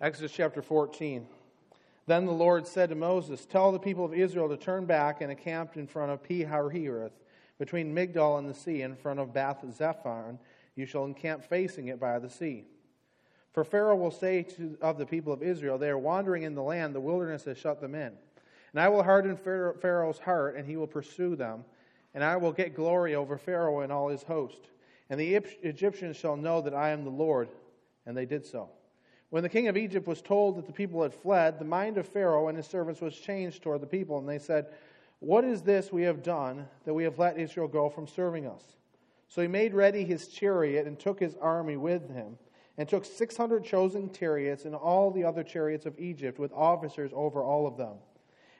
Exodus chapter 14. Then the Lord said to Moses, Tell the people of Israel to turn back and encamp in front of Pi Hahiroth, between Migdol and the sea, in front of Baal Zephon. You shall encamp facing it by the sea. For Pharaoh will say to, of the people of Israel, They are wandering in the land, the wilderness has shut them in. And I will harden Pharaoh's heart, and he will pursue them. And I will get glory over Pharaoh and all his host. And the Egyptians shall know that I am the Lord. And they did so. When the king of Egypt was told that the people had fled, the mind of Pharaoh and his servants was changed toward the people, and they said, What is this we have done that we have let Israel go from serving us? So he made ready his chariot and took his army with him, and took 600 chosen chariots and all the other chariots of Egypt, with officers over all of them.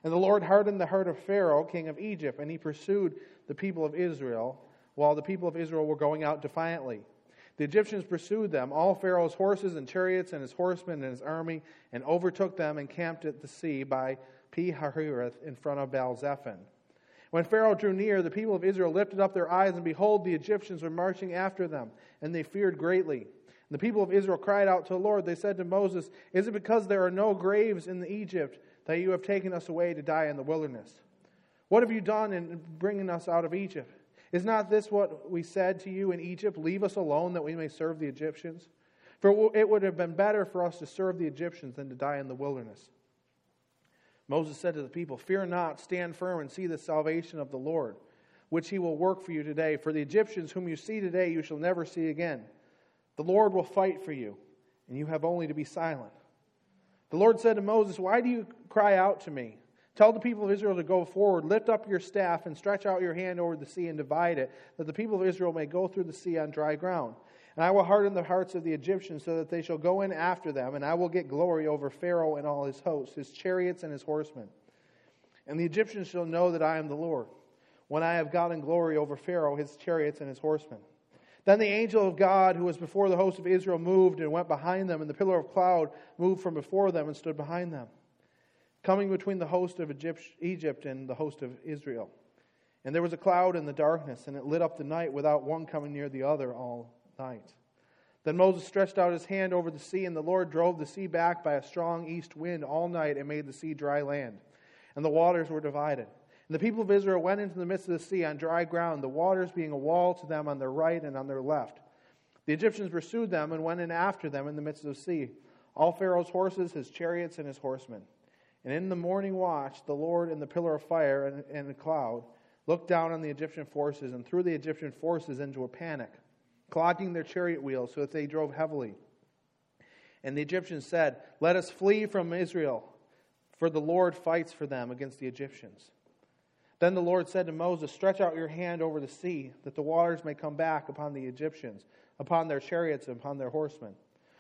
And the Lord hardened the heart of Pharaoh, king of Egypt, and he pursued the people of Israel, while the people of Israel were going out defiantly. The Egyptians pursued them, all Pharaoh's horses and chariots and his horsemen and his army, and overtook them and camped at the sea by Pi Hahiroth in front of Baal Zephon. When Pharaoh drew near, the people of Israel lifted up their eyes, and behold, the Egyptians were marching after them, and they feared greatly. And the people of Israel cried out to the Lord. They said to Moses, Is it because there are no graves in Egypt that you have taken us away to die in the wilderness? What have you done in bringing us out of Egypt? Is not this what we said to you in Egypt? Leave us alone that we may serve the Egyptians? For it would have been better for us to serve the Egyptians than to die in the wilderness. Moses said to the people, Fear not, stand firm and see the salvation of the Lord, which he will work for you today. For the Egyptians whom you see today, you shall never see again. The Lord will fight for you, and you have only to be silent. The Lord said to Moses, Why do you cry out to me? Tell the people of Israel to go forward. Lift up your staff and stretch out your hand over the sea and divide it, that the people of Israel may go through the sea on dry ground. And I will harden the hearts of the Egyptians so that they shall go in after them, and I will get glory over Pharaoh and all his hosts, his chariots and his horsemen. And the Egyptians shall know that I am the Lord, when I have gotten glory over Pharaoh, his chariots, and his horsemen. Then the angel of God, who was before the host of Israel, moved and went behind them, and the pillar of cloud moved from before them and stood behind them coming between the host of Egypt and the host of Israel. And there was a cloud in the darkness, and it lit up the night without one coming near the other all night. Then Moses stretched out his hand over the sea, and the Lord drove the sea back by a strong east wind all night and made the sea dry land. And the waters were divided. And the people of Israel went into the midst of the sea on dry ground, the waters being a wall to them on their right and on their left. The Egyptians pursued them and went in after them in the midst of the sea, all Pharaoh's horses, his chariots, and his horsemen. And in the morning watch, the Lord in the pillar of fire and, and cloud looked down on the Egyptian forces and threw the Egyptian forces into a panic, clogging their chariot wheels so that they drove heavily. And the Egyptians said, Let us flee from Israel, for the Lord fights for them against the Egyptians. Then the Lord said to Moses, Stretch out your hand over the sea, that the waters may come back upon the Egyptians, upon their chariots, and upon their horsemen.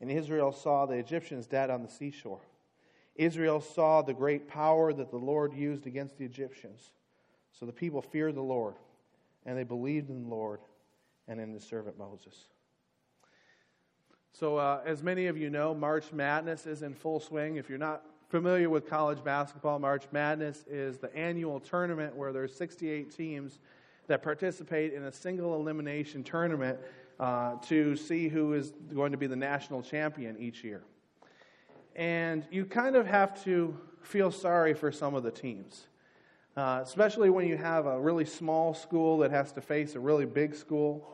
And Israel saw the Egyptians dead on the seashore. Israel saw the great power that the Lord used against the Egyptians. So the people feared the Lord, and they believed in the Lord and in his servant Moses. So, uh, as many of you know, March Madness is in full swing. If you're not familiar with college basketball, March Madness is the annual tournament where there's 68 teams that participate in a single elimination tournament uh, to see who is going to be the national champion each year. And you kind of have to feel sorry for some of the teams, uh, especially when you have a really small school that has to face a really big school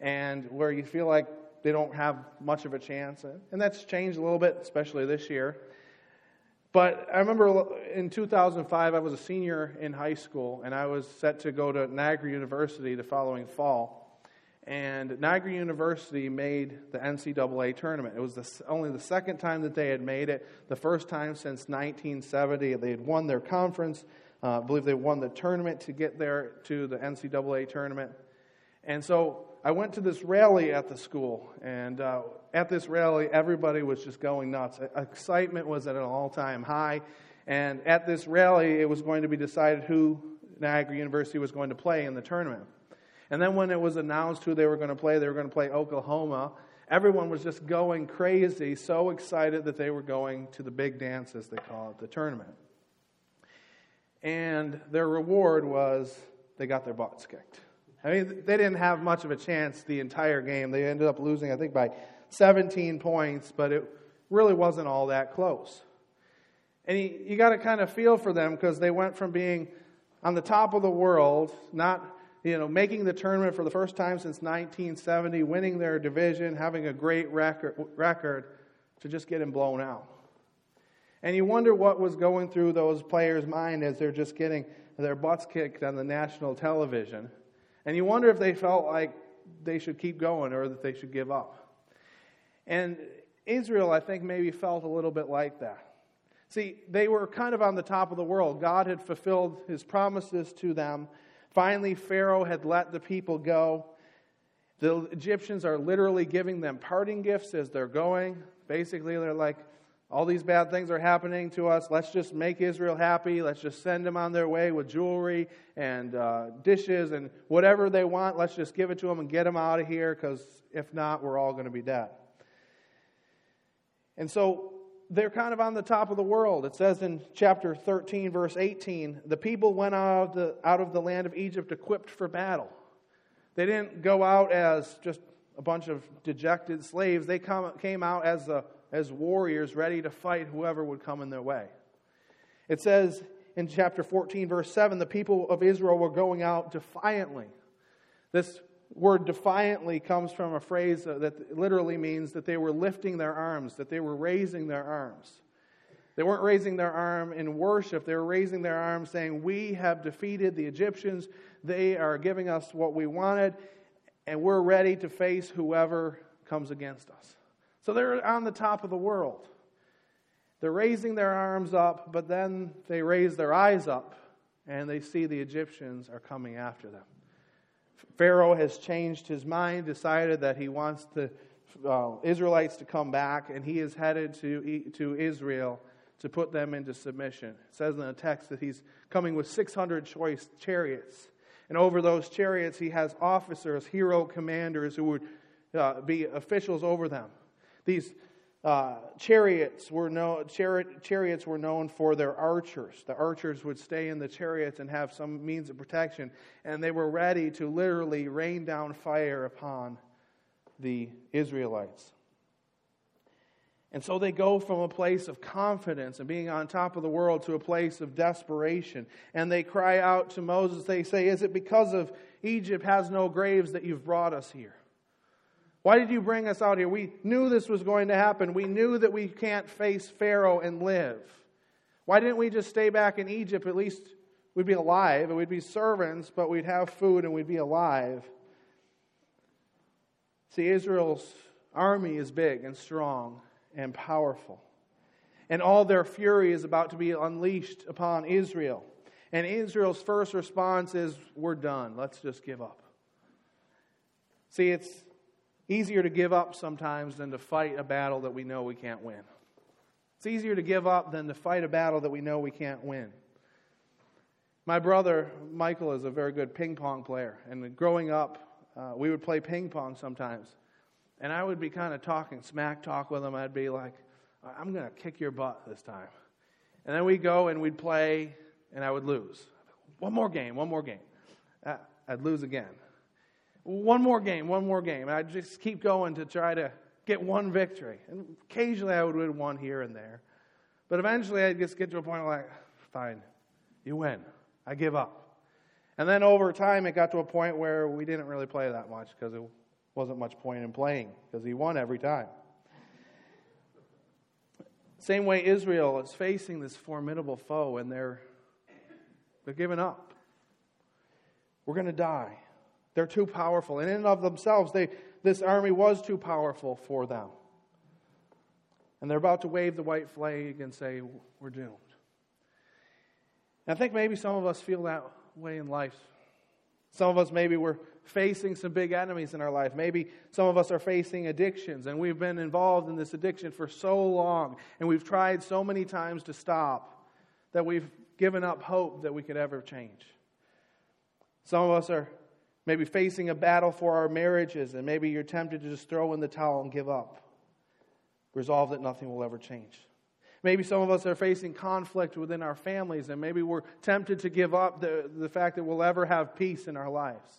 and where you feel like they don't have much of a chance. And that's changed a little bit, especially this year. But I remember in 2005, I was a senior in high school, and I was set to go to Niagara University the following fall and Niagara University made the NCAA tournament. It was the, only the second time that they had made it. The first time since 1970, they had won their conference. Uh, I believe they won the tournament to get there to the NCAA tournament. And so I went to this rally at the school, and uh, at this rally, everybody was just going nuts. Excitement was at an all time high. And at this rally, it was going to be decided who Niagara University was going to play in the tournament. And then when it was announced who they were going to play, they were going to play Oklahoma. Everyone was just going crazy, so excited that they were going to the big dance, as they call it, the tournament. And their reward was they got their butts kicked. I mean, they didn't have much of a chance the entire game. They ended up losing, I think, by 17 points, but it really wasn't all that close. And you, you got to kind of feel for them because they went from being on the top of the world, not you know, making the tournament for the first time since 1970, winning their division, having a great record, record to just getting blown out. And you wonder what was going through those players' mind as they're just getting their butts kicked on the national television. And you wonder if they felt like they should keep going or that they should give up. And Israel, I think, maybe felt a little bit like that. See, they were kind of on the top of the world. God had fulfilled his promises to them. Finally, Pharaoh had let the people go. The Egyptians are literally giving them parting gifts as they're going. Basically, they're like, all these bad things are happening to us. Let's just make Israel happy. Let's just send them on their way with jewelry and uh, dishes and whatever they want. Let's just give it to them and get them out of here because if not, we're all going to be dead. And so they're kind of on the top of the world. It says in chapter 13, verse 18 the people went out of the, out of the land of Egypt equipped for battle. They didn't go out as just a bunch of dejected slaves, they come, came out as a as warriors ready to fight whoever would come in their way. It says in chapter 14, verse 7, the people of Israel were going out defiantly. This word defiantly comes from a phrase that literally means that they were lifting their arms, that they were raising their arms. They weren't raising their arm in worship, they were raising their arm saying, We have defeated the Egyptians. They are giving us what we wanted, and we're ready to face whoever comes against us. So they're on the top of the world. They're raising their arms up, but then they raise their eyes up and they see the Egyptians are coming after them. Pharaoh has changed his mind, decided that he wants the uh, Israelites to come back, and he is headed to, to Israel to put them into submission. It says in the text that he's coming with 600 choice chariots. And over those chariots, he has officers, hero commanders who would uh, be officials over them. These uh, chariots were known, chari- chariots were known for their archers. The archers would stay in the chariots and have some means of protection, and they were ready to literally rain down fire upon the Israelites. And so they go from a place of confidence and being on top of the world to a place of desperation. And they cry out to Moses. They say, Is it because of Egypt has no graves that you've brought us here? Why did you bring us out here? We knew this was going to happen. We knew that we can't face Pharaoh and live. Why didn't we just stay back in Egypt? At least we'd be alive and we'd be servants, but we'd have food and we'd be alive. See, Israel's army is big and strong and powerful. And all their fury is about to be unleashed upon Israel. And Israel's first response is, We're done. Let's just give up. See, it's easier to give up sometimes than to fight a battle that we know we can't win. It's easier to give up than to fight a battle that we know we can't win. My brother, Michael, is a very good ping pong player. And growing up, uh, we would play ping pong sometimes. And I would be kind of talking smack talk with him. I'd be like, I'm going to kick your butt this time. And then we'd go and we'd play, and I would lose. One more game, one more game. Uh, I'd lose again one more game, one more game. I'd just keep going to try to get one victory. And occasionally I would win one here and there. But eventually I'd just get to a point where like, fine, you win. I give up. And then over time it got to a point where we didn't really play that much because it wasn't much point in playing because he won every time. Same way Israel is facing this formidable foe and they're they're giving up. We're going to die. They're too powerful. And in and of themselves, they, this army was too powerful for them. And they're about to wave the white flag and say, We're doomed. And I think maybe some of us feel that way in life Some of us maybe we're facing some big enemies in our life. Maybe some of us are facing addictions, and we've been involved in this addiction for so long, and we've tried so many times to stop that we've given up hope that we could ever change. Some of us are maybe facing a battle for our marriages, and maybe you're tempted to just throw in the towel and give up, resolve that nothing will ever change. Maybe some of us are facing conflict within our families, and maybe we're tempted to give up the, the fact that we'll ever have peace in our lives.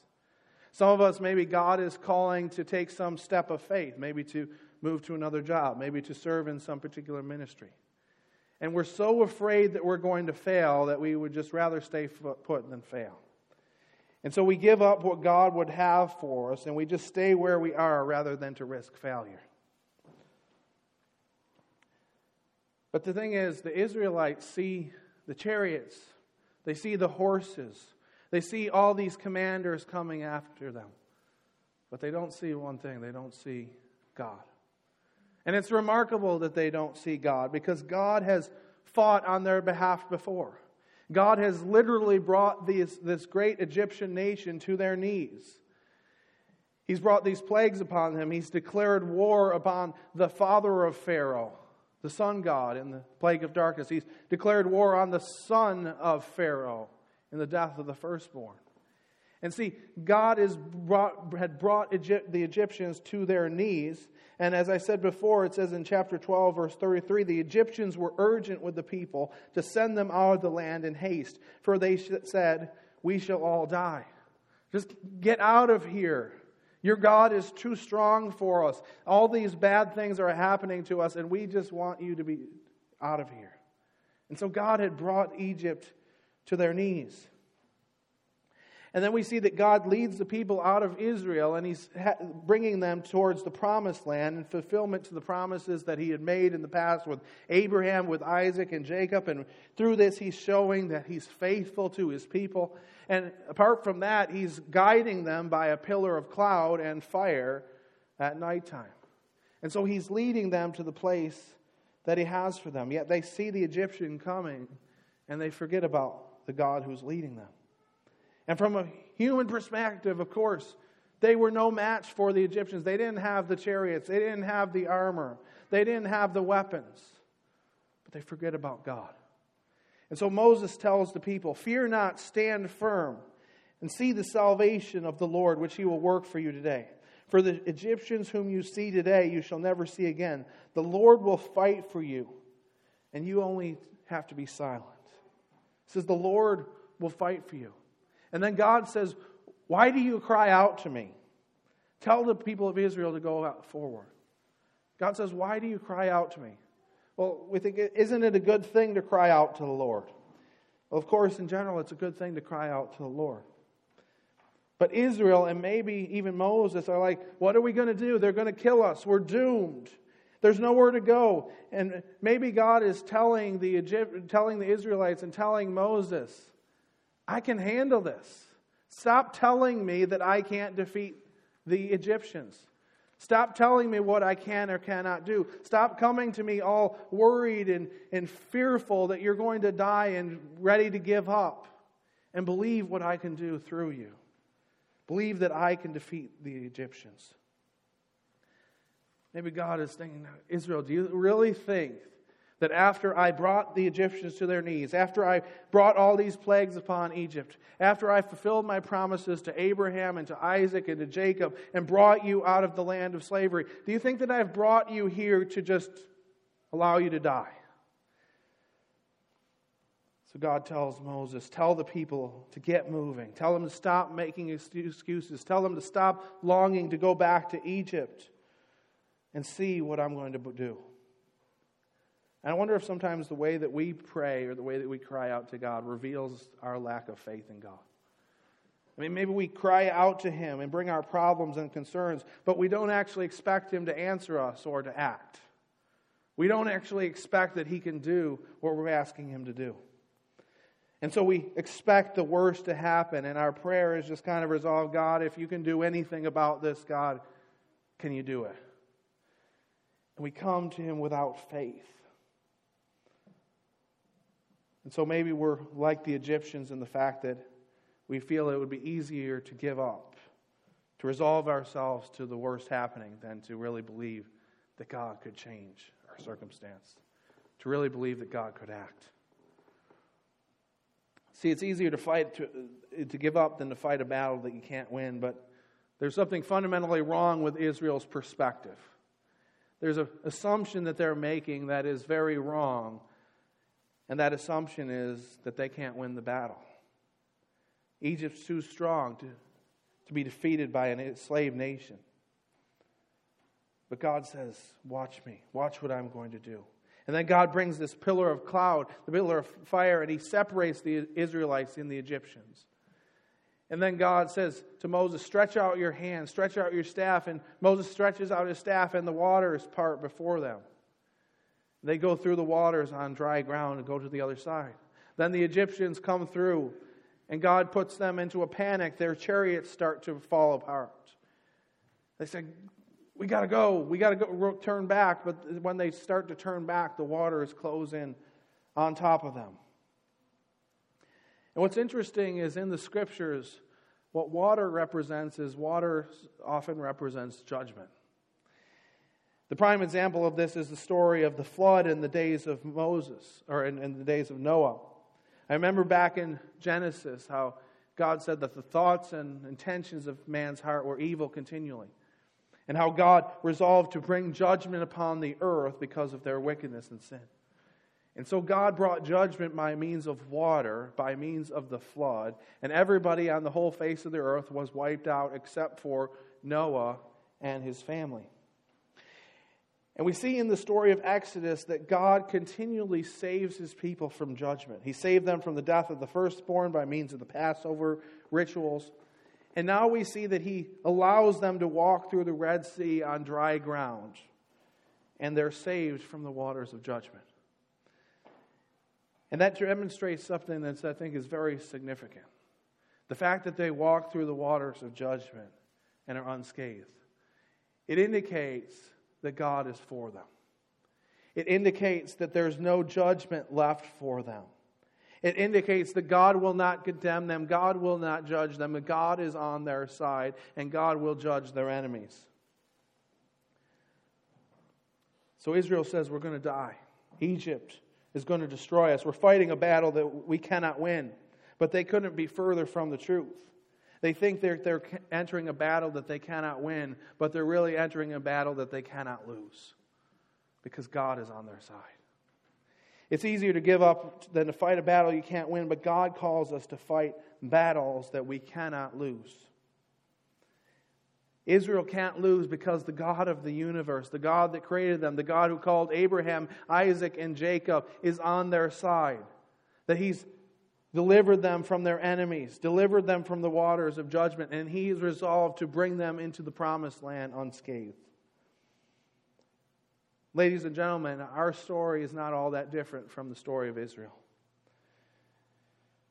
Some of us, maybe God is calling to take some step of faith, maybe to move to another job, maybe to serve in some particular ministry. And we're so afraid that we're going to fail that we would just rather stay put than fail. And so we give up what God would have for us and we just stay where we are rather than to risk failure. But the thing is, the Israelites see the chariots, they see the horses, they see all these commanders coming after them. But they don't see one thing they don't see God. And it's remarkable that they don't see God because God has fought on their behalf before. God has literally brought these, this great Egyptian nation to their knees. He's brought these plagues upon them. He's declared war upon the father of Pharaoh the sun god in the plague of darkness. He's declared war on the son of Pharaoh in the death of the firstborn. And see, God brought, had brought Egypt, the Egyptians to their knees. And as I said before, it says in chapter 12, verse 33 the Egyptians were urgent with the people to send them out of the land in haste, for they said, We shall all die. Just get out of here. Your God is too strong for us. All these bad things are happening to us, and we just want you to be out of here. And so God had brought Egypt to their knees. And then we see that God leads the people out of Israel and he's bringing them towards the promised land and fulfillment to the promises that he had made in the past with Abraham, with Isaac, and Jacob. And through this, he's showing that he's faithful to his people. And apart from that, he's guiding them by a pillar of cloud and fire at nighttime. And so he's leading them to the place that he has for them. Yet they see the Egyptian coming and they forget about the God who's leading them. And from a human perspective, of course, they were no match for the Egyptians. They didn't have the chariots, they didn't have the armor, they didn't have the weapons. But they forget about God. And so Moses tells the people, Fear not, stand firm, and see the salvation of the Lord, which he will work for you today. For the Egyptians whom you see today, you shall never see again. The Lord will fight for you, and you only have to be silent. It says, The Lord will fight for you. And then God says, Why do you cry out to me? Tell the people of Israel to go out forward. God says, Why do you cry out to me? Well, we think, isn't it a good thing to cry out to the Lord? Well, of course, in general, it's a good thing to cry out to the Lord. But Israel and maybe even Moses are like, what are we going to do? They're going to kill us. We're doomed. There's nowhere to go. And maybe God is telling the, Egypt, telling the Israelites and telling Moses, I can handle this. Stop telling me that I can't defeat the Egyptians. Stop telling me what I can or cannot do. Stop coming to me all worried and, and fearful that you're going to die and ready to give up. And believe what I can do through you. Believe that I can defeat the Egyptians. Maybe God is thinking, Israel, do you really think that after I brought the Egyptians to their knees, after I brought all these plagues upon Egypt, after I fulfilled my promises to Abraham and to Isaac and to Jacob and brought you out of the land of slavery, do you think that I've brought you here to just allow you to die? So God tells Moses, Tell the people to get moving. Tell them to stop making excuses. Tell them to stop longing to go back to Egypt and see what I'm going to do. And I wonder if sometimes the way that we pray or the way that we cry out to God reveals our lack of faith in God. I mean, maybe we cry out to Him and bring our problems and concerns, but we don't actually expect Him to answer us or to act. We don't actually expect that He can do what we're asking Him to do. And so we expect the worst to happen, and our prayer is just kind of resolve God, if you can do anything about this, God, can you do it? And we come to Him without faith. And so maybe we're like the Egyptians in the fact that we feel it would be easier to give up, to resolve ourselves to the worst happening, than to really believe that God could change our circumstance, to really believe that God could act. See, it's easier to fight to, to give up than to fight a battle that you can't win, but there's something fundamentally wrong with Israel's perspective. There's an assumption that they're making that is very wrong, and that assumption is that they can't win the battle. Egypt's too strong to, to be defeated by a slave nation. But God says, Watch me, watch what I'm going to do. And then God brings this pillar of cloud, the pillar of fire, and he separates the Israelites and the Egyptians. And then God says to Moses, Stretch out your hand, stretch out your staff. And Moses stretches out his staff, and the waters part before them. They go through the waters on dry ground and go to the other side. Then the Egyptians come through, and God puts them into a panic. Their chariots start to fall apart. They say, we got to go. We got to go turn back. But when they start to turn back, the waters close in on top of them. And what's interesting is in the scriptures, what water represents is water often represents judgment. The prime example of this is the story of the flood in the days of Moses, or in, in the days of Noah. I remember back in Genesis how God said that the thoughts and intentions of man's heart were evil continually and how God resolved to bring judgment upon the earth because of their wickedness and sin. And so God brought judgment by means of water, by means of the flood, and everybody on the whole face of the earth was wiped out except for Noah and his family. And we see in the story of Exodus that God continually saves his people from judgment. He saved them from the death of the firstborn by means of the Passover rituals. And now we see that he allows them to walk through the Red Sea on dry ground, and they're saved from the waters of judgment. And that demonstrates something that I think is very significant. The fact that they walk through the waters of judgment and are unscathed. It indicates that God is for them. It indicates that there's no judgment left for them. It indicates that God will not condemn them, God will not judge them, but God is on their side, and God will judge their enemies. So Israel says, We're going to die. Egypt is going to destroy us. We're fighting a battle that we cannot win. But they couldn't be further from the truth. They think they're, they're entering a battle that they cannot win, but they're really entering a battle that they cannot lose because God is on their side. It's easier to give up than to fight a battle you can't win, but God calls us to fight battles that we cannot lose. Israel can't lose because the God of the universe, the God that created them, the God who called Abraham, Isaac, and Jacob, is on their side. That He's delivered them from their enemies, delivered them from the waters of judgment, and he is resolved to bring them into the promised land unscathed. Ladies and gentlemen, our story is not all that different from the story of Israel.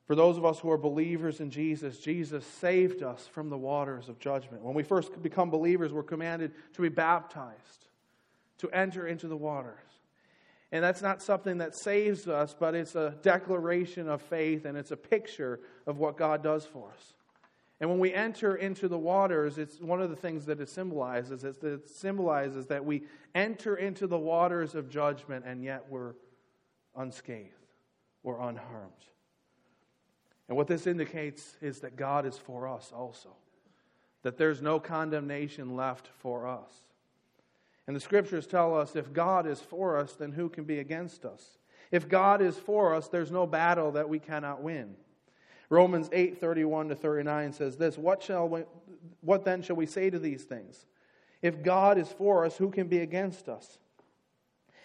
For those of us who are believers in Jesus, Jesus saved us from the waters of judgment. When we first become believers, we're commanded to be baptized, to enter into the waters. And that's not something that saves us, but it's a declaration of faith and it's a picture of what God does for us. And when we enter into the waters, it's one of the things that it symbolizes is that it symbolizes that we enter into the waters of judgment and yet we're unscathed, we're unharmed. And what this indicates is that God is for us also, that there's no condemnation left for us. And the scriptures tell us if God is for us, then who can be against us? If God is for us, there's no battle that we cannot win. Romans 8 31 to 39 says this what, shall we, what then shall we say to these things? If God is for us, who can be against us?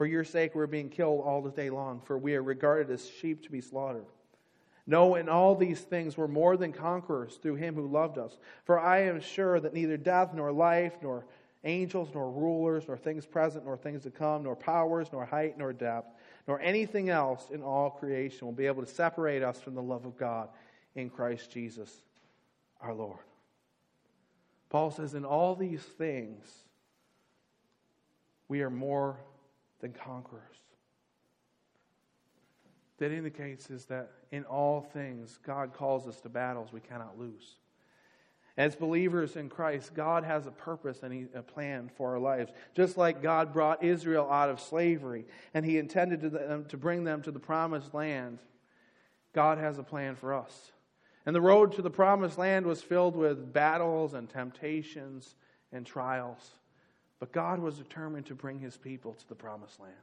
For your sake we're being killed all the day long, for we are regarded as sheep to be slaughtered. No, in all these things we're more than conquerors through him who loved us. For I am sure that neither death, nor life, nor angels, nor rulers, nor things present, nor things to come, nor powers, nor height, nor depth, nor anything else in all creation will be able to separate us from the love of God in Christ Jesus our Lord. Paul says, in all these things, we are more than conquerors that indicates is that in all things, God calls us to battles we cannot lose. As believers in Christ, God has a purpose and a plan for our lives. Just like God brought Israel out of slavery and He intended to, um, to bring them to the promised land, God has a plan for us. And the road to the promised land was filled with battles and temptations and trials. But God was determined to bring His people to the promised land.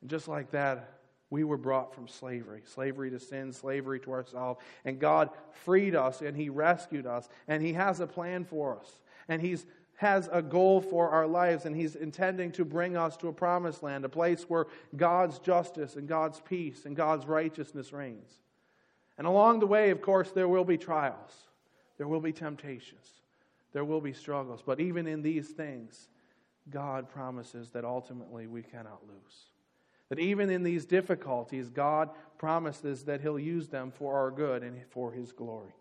And just like that, we were brought from slavery slavery to sin, slavery to ourselves. And God freed us and He rescued us. And He has a plan for us. And He has a goal for our lives. And He's intending to bring us to a promised land, a place where God's justice and God's peace and God's righteousness reigns. And along the way, of course, there will be trials, there will be temptations, there will be struggles. But even in these things, God promises that ultimately we cannot lose. That even in these difficulties, God promises that He'll use them for our good and for His glory.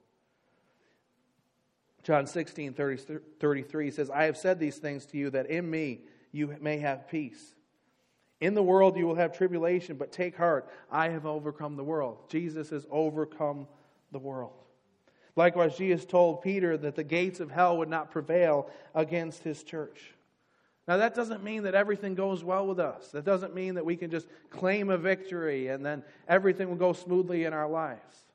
John 16, 30, 33 says, I have said these things to you that in me you may have peace. In the world you will have tribulation, but take heart, I have overcome the world. Jesus has overcome the world. Likewise, Jesus told Peter that the gates of hell would not prevail against his church. Now, that doesn't mean that everything goes well with us. That doesn't mean that we can just claim a victory and then everything will go smoothly in our lives.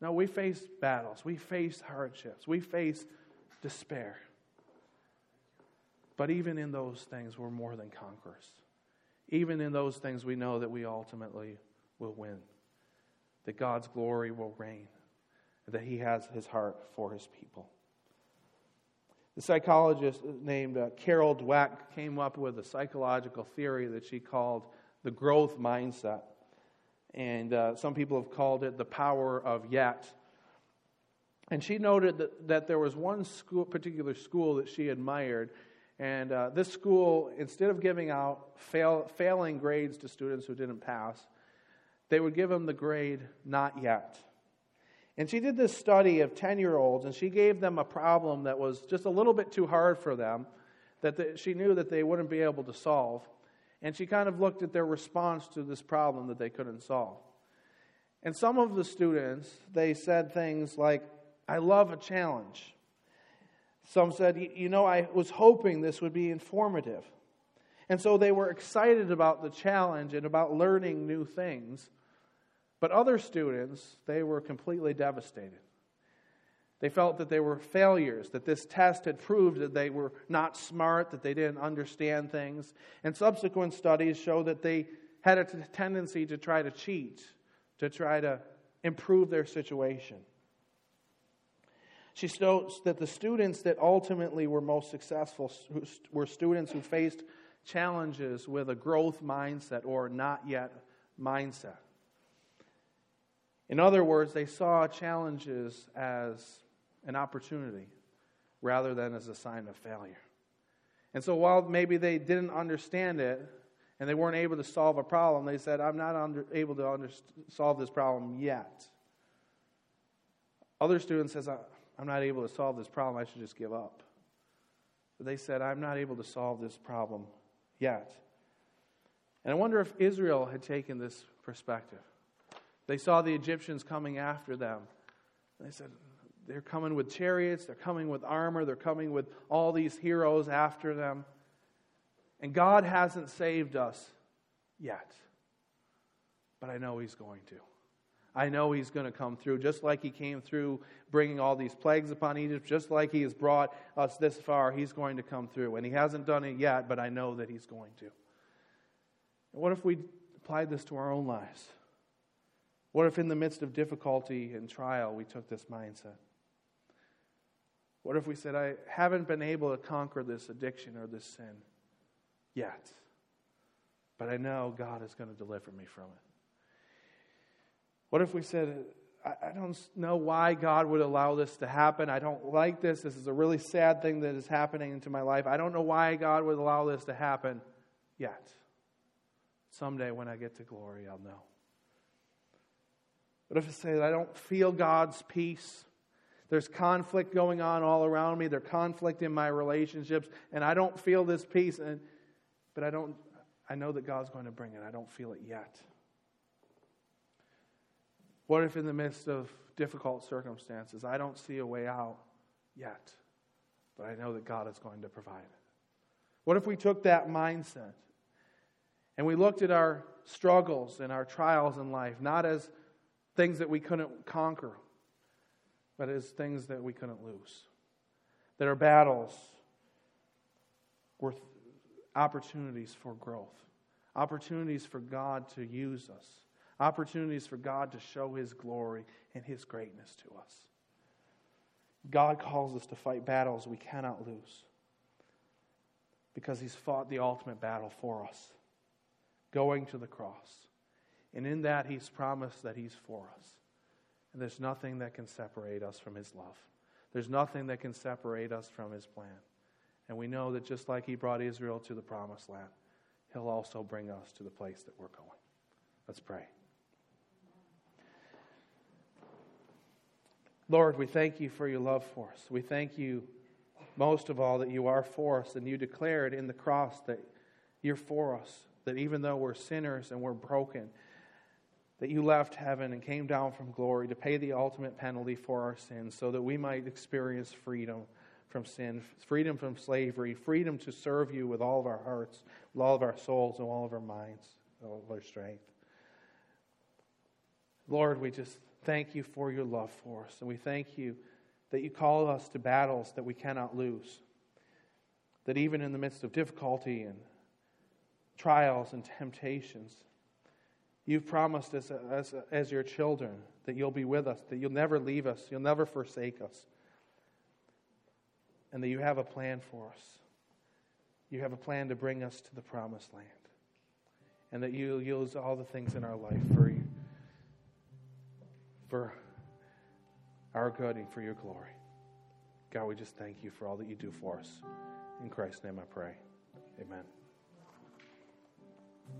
No, we face battles, we face hardships, we face despair. But even in those things, we're more than conquerors. Even in those things, we know that we ultimately will win, that God's glory will reign, that He has His heart for His people. The psychologist named uh, Carol Dweck came up with a psychological theory that she called the growth mindset. And uh, some people have called it the power of yet. And she noted that, that there was one school, particular school that she admired. And uh, this school, instead of giving out fail, failing grades to students who didn't pass, they would give them the grade not yet. And she did this study of 10 year olds, and she gave them a problem that was just a little bit too hard for them, that the, she knew that they wouldn't be able to solve. And she kind of looked at their response to this problem that they couldn't solve. And some of the students, they said things like, I love a challenge. Some said, You know, I was hoping this would be informative. And so they were excited about the challenge and about learning new things. But other students, they were completely devastated. They felt that they were failures, that this test had proved that they were not smart, that they didn't understand things. And subsequent studies show that they had a t- tendency to try to cheat, to try to improve their situation. She notes that the students that ultimately were most successful were students who faced challenges with a growth mindset or not yet mindset. In other words, they saw challenges as an opportunity rather than as a sign of failure. And so while maybe they didn't understand it and they weren't able to solve a problem, they said, I'm not under, able to under, solve this problem yet. Other students says, I'm not able to solve this problem, I should just give up. But they said, I'm not able to solve this problem yet. And I wonder if Israel had taken this perspective. They saw the Egyptians coming after them. They said, They're coming with chariots, they're coming with armor, they're coming with all these heroes after them. And God hasn't saved us yet. But I know He's going to. I know He's going to come through, just like He came through bringing all these plagues upon Egypt, just like He has brought us this far, He's going to come through. And He hasn't done it yet, but I know that He's going to. And what if we applied this to our own lives? What if, in the midst of difficulty and trial, we took this mindset? What if we said, I haven't been able to conquer this addiction or this sin yet, but I know God is going to deliver me from it? What if we said, I don't know why God would allow this to happen. I don't like this. This is a really sad thing that is happening into my life. I don't know why God would allow this to happen yet. Someday when I get to glory, I'll know. But if I say that I don't feel God's peace, there's conflict going on all around me, there's conflict in my relationships, and I don't feel this peace, and, but I don't I know that God's going to bring it. I don't feel it yet. What if, in the midst of difficult circumstances, I don't see a way out yet, but I know that God is going to provide it? What if we took that mindset and we looked at our struggles and our trials in life not as things that we couldn't conquer, but as things that we couldn't lose? That our battles were opportunities for growth, opportunities for God to use us opportunities for God to show His glory and His greatness to us. God calls us to fight battles we cannot lose because He's fought the ultimate battle for us, going to the cross. And in that, He's promised that He's for us. And there's nothing that can separate us from His love. There's nothing that can separate us from His plan. And we know that just like He brought Israel to the promised land, He'll also bring us to the place that we're going. Let's pray. Lord, we thank you for your love for us. We thank you most of all that you are for us and you declared in the cross that you're for us, that even though we're sinners and we're broken, that you left heaven and came down from glory to pay the ultimate penalty for our sins so that we might experience freedom from sin, freedom from slavery, freedom to serve you with all of our hearts, with all of our souls, and all of our minds, all of our strength. Lord, we just thank you for your love for us. And we thank you that you call us to battles that we cannot lose. That even in the midst of difficulty and trials and temptations, you've promised us as, as your children that you'll be with us, that you'll never leave us, you'll never forsake us, and that you have a plan for us. You have a plan to bring us to the promised land, and that you'll use all the things in our life for you for our good and for your glory. God, we just thank you for all that you do for us. In Christ's name I pray. Amen.